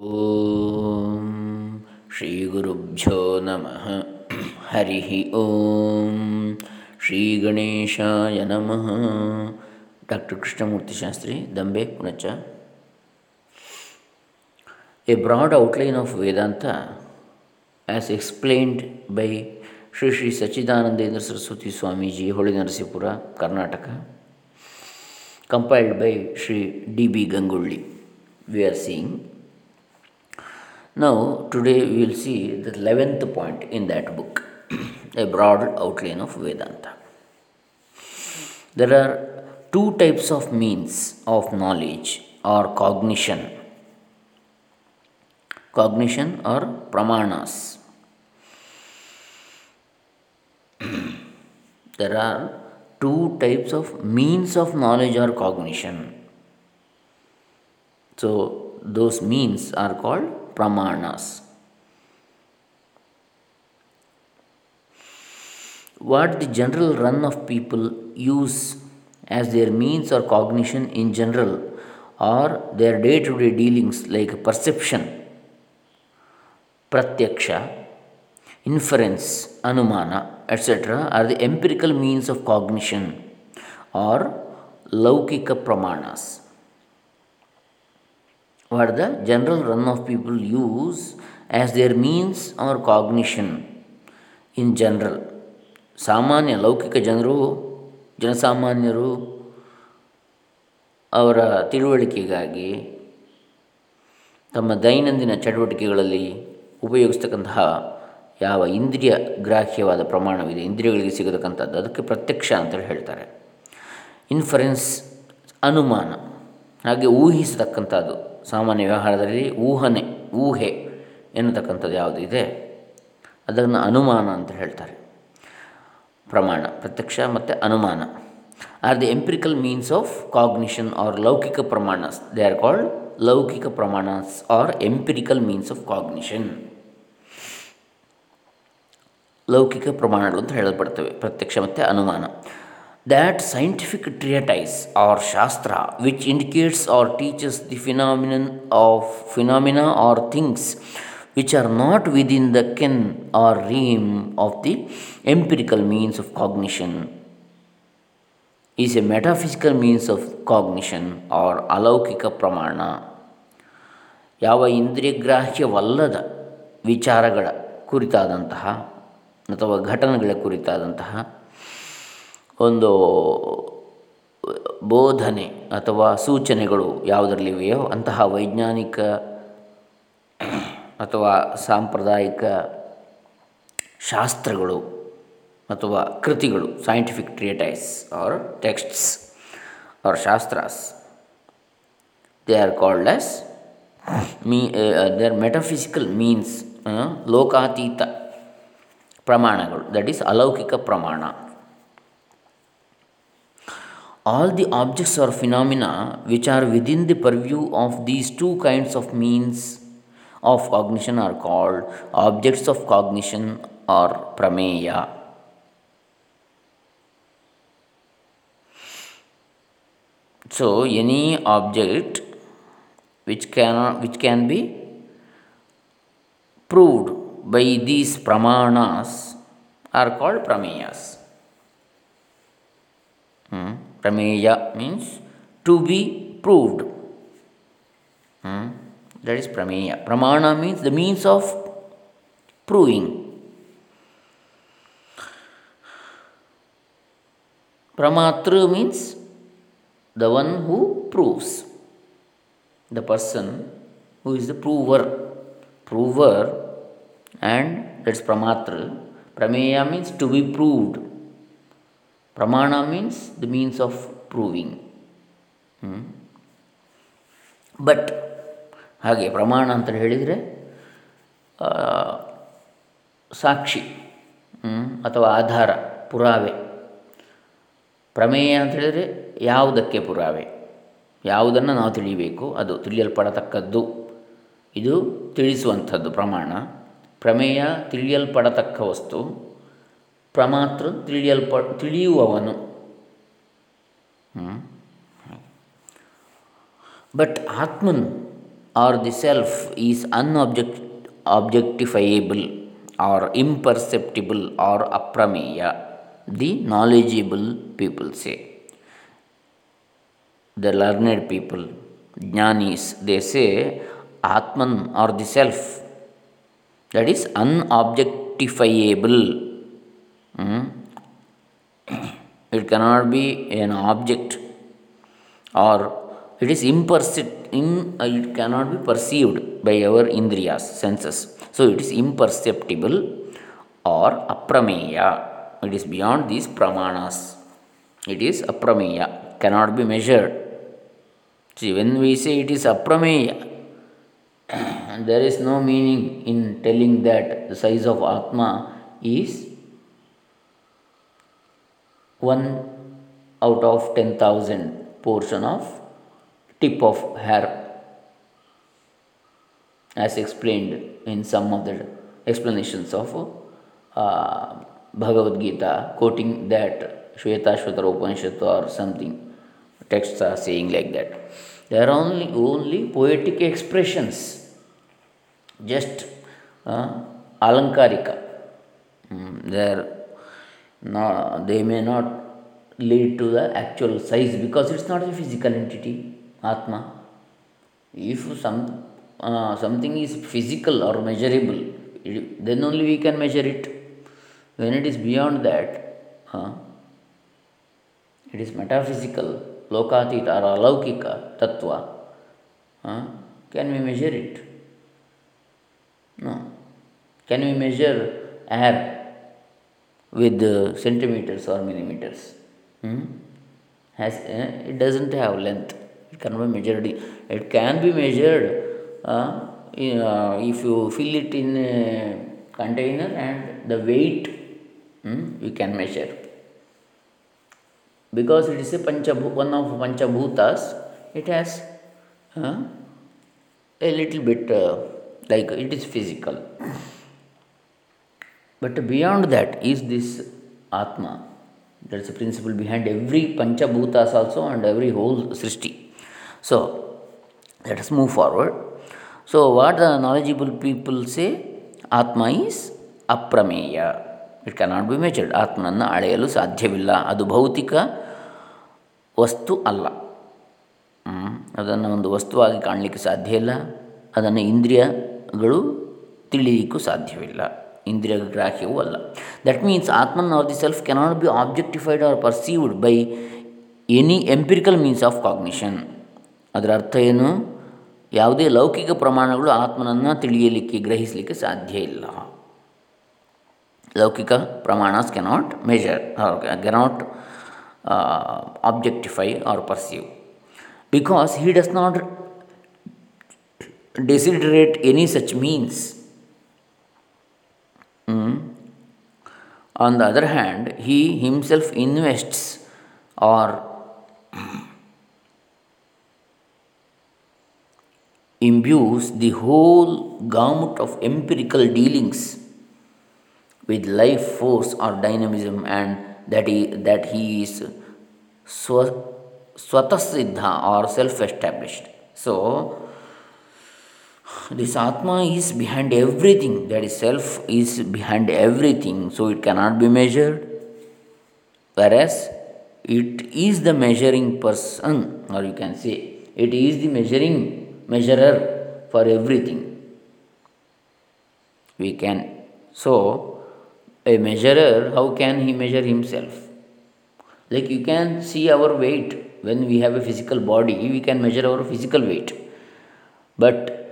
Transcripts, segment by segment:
ಓಂ ಶ್ರೀ ಗುರುಭ್ಯೋ ನಮಃ ಹರಿ ಓಂ ಶ್ರೀ ಗಣೇಶಾಯ ನಮಃ doctor Krishnamurthy Shastri Dambe Punacha a broad outline of Vedanta as explained by Shri Shri Sachchidanandendra Saraswati Swamiji Hole Narasipura Karnataka compiled by Shri D B Gangolli we are seeing Now, today we will see the 11th point in that book, a broad outline of Vedanta. There are two types of means of knowledge or cognition cognition or pramanas. there are two types of means of knowledge or cognition. So, those means are called pramanas. What the general run of people use as their means or cognition in general or their day to day dealings like perception, pratyaksha, inference, anumana, etc., are the empirical means of cognition or laukika pramanas what the general run of people use as their means or cognition in general ಸಾಮಾನ್ಯ ಲೌಕಿಕ ಜನರು, ಜನಸಾಮಾನ್ಯರು ಅವರ ತಿಳುವಳಿಕೆಗಾಗಿ ತಮ್ಮ ದೈನಂದಿನ ಚಟುವಟಿಕೆಗಳಲ್ಲಿ ಉಪಯೋಗಿಸ್ತಕ್ಕಂತಹ ಯಾವ ಇಂದ್ರಿಯ ಗ್ರಾಹ್ಯವಾದ ಪ್ರಮಾಣವಿದೆ, ಇಂದ್ರಿಯಗಳಿಗೆ ಸಿಗತಕ್ಕಂಥದ್ದು, ಅದಕ್ಕೆ ಪ್ರತ್ಯಕ್ಷ ಅಂತೇಳಿ ಹೇಳ್ತಾರೆ. ಇನ್ಫರೆನ್ಸ್ ಅನುಮಾನ, ಹಾಗೆ ಊಹಿಸತಕ್ಕಂಥದ್ದು. ಸಾಮಾನ್ಯ ವ್ಯವಹಾರದಲ್ಲಿ ಊಹನೆ, ಊಹೆ ಎನ್ನತಕ್ಕಂಥದ್ದು ಯಾವುದು ಇದೆ? ಅದನ್ನು ಅನುಮಾನ ಅಂತ ಹೇಳ್ತಾರೆ. ಪ್ರಮಾಣ, ಪ್ರತ್ಯಕ್ಷ ಮತ್ತು ಅನುಮಾನ. Are the empirical means of cognition are laukika pramanas they are called laukika pramanas are empirical means of cognition ಲೌಕಿಕ ಪ್ರಮಾಣಗಳು ಅಂತ ಹೇಳಲ್ಪಡ್ತವೆ. ಪ್ರತ್ಯಕ್ಷ ಮತ್ತು ಅನುಮಾನ. That scientific treatise or shastra which indicates or teaches the phenomenon of phenomena or things which are not within the ken or realm of the empirical means of cognition is a metaphysical means of cognition or alaukika pramana ಯಾವ ಇಂದ್ರಿಯಗ್ರಾಹ್ಯವಲ್ಲದ ವಿಚಾರಗಳ ಕುರಿತಾದಂತಹ ಅಥವಾ ಘಟನೆಗಳ ಕುರಿತಾದಂತಹ ಒಂದು ಬೋಧನೆ ಅಥವಾ ಸೂಚನೆಗಳು ಯಾವುದರಲ್ಲಿವೆಯೋ ಅಂತಹ ವೈಜ್ಞಾನಿಕ ಅಥವಾ ಸಾಂಪ್ರದಾಯಿಕ ಶಾಸ್ತ್ರಗಳು ಅಥವಾ ಕೃತಿಗಳು scientific treatise or texts or shastras they are called as me they are metaphysical means ಲೋಕಾತೀತ ಪ್ರಮಾಣಗಳು ದಟ್ ಈಸ್ ಅಲೌಕಿಕ ಪ್ರಮಾಣ all the objects or phenomena which are within the purview of these two kinds of means of cognition are called objects of cognition or prameya. So, any object which can, which can be proved by these pramanas are called prameyas. Hmm. Prameya means to be proved. Hmm? That is Prameya. Pramana means the means of proving. Pramatru means the one who proves. The person who is the prover. Prover and that's Pramatru. Prameya means to be proved. Pramana means the means of proving but ಹಾಗೆ ಪ್ರಮಾಣ ಅಂತ ಹೇಳಿದರೆ ಸಾಕ್ಷಿ ಅಥವಾ ಆಧಾರ, ಪುರಾವೆ. ಪ್ರಮೇಯ ಅಂತ ಹೇಳಿದರೆ ಯಾವುದಕ್ಕೆ ಪುರಾವೆ? ಯಾವುದನ್ನು ನಾವು ತಿಳಿಯಬೇಕು ಅದು ತಿಳಿಯಲ್ಪಡತಕ್ಕದ್ದು. ಇದು ತಿಳಿಸುವಂಥದ್ದು ಪ್ರಮಾಣ. ಪ್ರಮೇಯ, ತಿಳಿಯಲ್ಪಡತಕ್ಕ ವಸ್ತು. ಪ್ರಮಾತೃ ತಿಳಿಯಲ್ಪ ತಿಳಿಯುವವನು ಬಟ್ ಆತ್ಮನು or the self is unobject objectifiable or imperceptible or aprameya the knowledgeable people say the learned people jnanis they say atman or the self that is unobjectifiable it cannot be an object or it is impercept, in, uh, it cannot be perceived by our indriyas senses. So it is imperceptible or aprameya it is beyond these pramanas. It is aprameya cannot be measured. See when we say it is aprameya there is no meaning in telling that the size of atma is 1 out of 10000 portion of tip of hair as explained in some of the explanations of uh, Bhagavad Gita, quoting that Shvetashvatara Upanishad or something. Texts are saying like that. They are only, only poetic expressions, just uh, alankarika. Mm, they, are not, they may not lead to the actual size because it's not a physical entity, Atma. If some uh, something is physical or measurable, then only we can measure it. When it is beyond that, uh, it is metaphysical, lokatita or alaukika tattva. Uh, can we measure it? No. Can we measure air with uh, centimeters or millimeters? Hmm? Has uh, it doesn't have length. It cannot be measured. It can be measured uh, in, uh, if you fill it in a container and the weight hmm, you can measure. Because it is a panchabhu, one of panchabhutas, it has a little bit uh, like it is physical. But beyond that is this atma that's a principle behind every panchabhutas also and every whole srishti so that is move forward so what the knowledgeable people say atma is aprameya it cannot be measured ಆತ್ಮನನ್ನು ಅಳೆಯಲು ಸಾಧ್ಯವಿಲ್ಲ ಅದು ಭೌತಿಕ ವಸ್ತು ಅಲ್ಲ ಅದನ್ನು ಒಂದು ವಸ್ತುವಾಗಿ ಕಾಣಲಿಕ್ಕೆ ಸಾಧ್ಯ ಇಲ್ಲ ಅದನ್ನು ಇಂದ್ರಿಯಗಳು ತಿಳಿಯಲಿಕ್ಕೂ ಸಾಧ್ಯವಿಲ್ಲ ಇಂದ್ರಿಯ ಗ್ರಾಹ್ಯವೂ ಅಲ್ಲ. That means Atman are the self cannot be objectified or perceived by any empirical means of cognition ಅದರ ಅರ್ಥ ಏನು? ಯಾವುದೇ ಲೌಕಿಕ ಪ್ರಮಾಣಗಳು ಆತ್ಮನನ್ನು ತಿಳಿಯಲಿಕ್ಕೆ, ಗ್ರಹಿಸಲಿಕ್ಕೆ ಸಾಧ್ಯ ಇಲ್ಲ. Laukika pramanas cannot measure cannot objectify or perceive because he does not desiderate any such means. Hmm. On the other hand, he himself invests or imbues the whole gamut of empirical dealings with life force or dynamism and that he, that he is swa, swatasiddha or self-established. So, this Atma is behind everything, that is, self is behind everything, so it cannot be measured. Whereas it is the measuring person, or you can say it is the measuring measurer for everything. We can so a measurer, how can he measure himself? Like you can see our weight when we have a physical body, we can measure our physical weight. But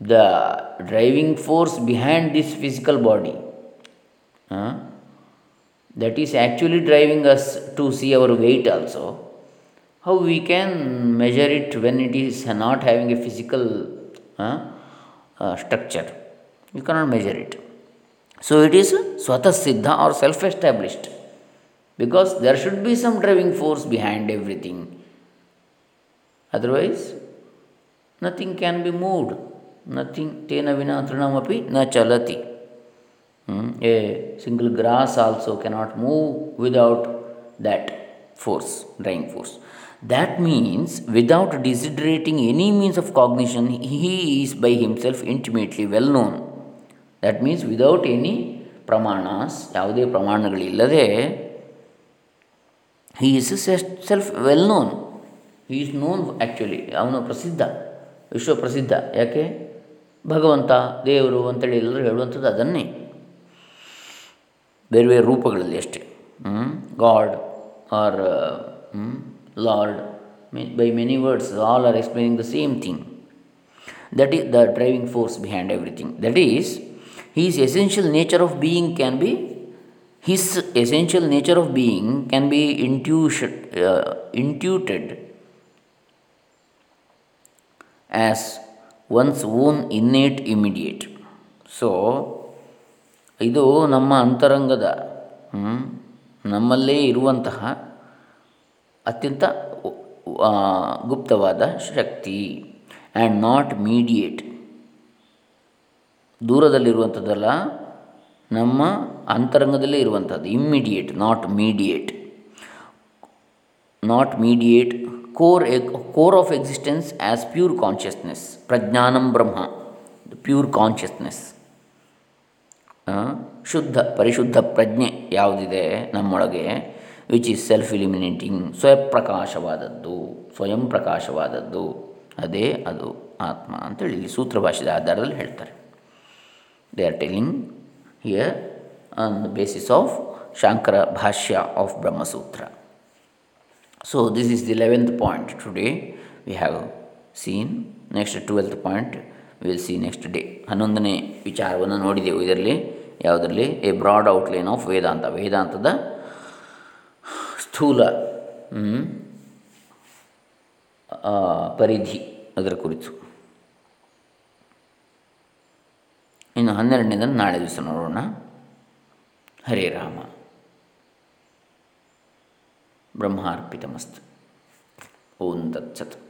the driving force behind this physical body that is actually driving us to see our weight also. How we can measure it when it is not having a physical uh, structure? You cannot measure it. So it is swata siddha or self established because there should be some driving force behind everything. Otherwise nothing can be moved nothing ತೇನ ವಿನಾ ತೃಣಮಪಿ ನ ಚಲತಿ a single grass also cannot move without that force driving force that means without desiderating any means of cognition he is by himself intimately well known that means without any pramanas ಯಾವುದೇ ಪ್ರಮಾಣಗಳಿಲ್ಲದೆ he is self well known he is known actually ಅವನು ಪ್ರಸಿದ್ಧ ವಿಶ್ವಪ್ರಸಿದ್ಧ ಯಾಕೆ ಭಗವಂತ ದೇವರು ಅಂತೇಳಿ ಎಲ್ಲರೂ ಹೇಳುವಂಥದ್ದು ಅದನ್ನೇ ಬೇರೆ ಬೇರೆ ರೂಪಗಳಲ್ಲಿ ಅಷ್ಟೇ God or lord by many words all are explaining the same thing that is the driving force behind everything that is his essential nature of being can be his essential nature of being can be intuition, uh, intuited as own innate immediate so ಇದು ನಮ್ಮ ಅಂತರಂಗದ ನಮ್ಮಲ್ಲೇ ಇರುವಂತಹ ಅತ್ಯಂತ ಗುಪ್ತವಾದ ಶಕ್ತಿ and not mediate ದೂರದಲ್ಲಿರುವಂಥದ್ದಲ್ಲ ನಮ್ಮ ಅಂತರಂಗದಲ್ಲೇ ಇರುವಂಥದ್ದು immediate not mediate not mediate core core of existence as pure consciousness prajnanam brahma pure consciousness ಶುದ್ಧ ಪರಿಶುದ್ಧ ಪ್ರಜ್ಞೆ ಯಾವುದಿದೆ ನಮ್ಮೊಳಗೆ ವಿಚ್ ಈಸ್ ಸೆಲ್ಫ್ ಇಲಿಮಿನೇಟಿಂಗ್ ಸ್ವಯಂಪ್ರಕಾಶವಾದದ್ದು ಸ್ವಯಂ ಪ್ರಕಾಶವಾದದ್ದು ಅದೇ ಅದು ಆತ್ಮ ಅಂತೇಳಿ ಇಲ್ಲಿ ಸೂತ್ರ ಭಾಷೆದ ಆಧಾರದಲ್ಲಿ ಹೇಳ್ತಾರೆ they are telling here on the basis of Shankara Bhashya of Brahmasutra So, this is the 11th point today we have seen. Next 12th point we will see next day. ಹನ್ನೊಂದನೇ ವಿಚಾರವನ್ನು ನೋಡಿದೆವು ಇದರಲ್ಲಿ. ಯಾವುದರಲ್ಲಿ? A broad outline of Vedanta ವೇದಾಂತದ ಸ್ಥೂಲ ಪರಿಧಿ ಅದರ ಕುರಿತು. ಇನ್ನು ಹನ್ನೆರಡನೇದನ್ನು ನಾಳೆ ದಿವಸ ನೋಡೋಣ. ಹರೇ ರಾಮ. ब्रह्मार्पितमस्तु ओं तत्सत्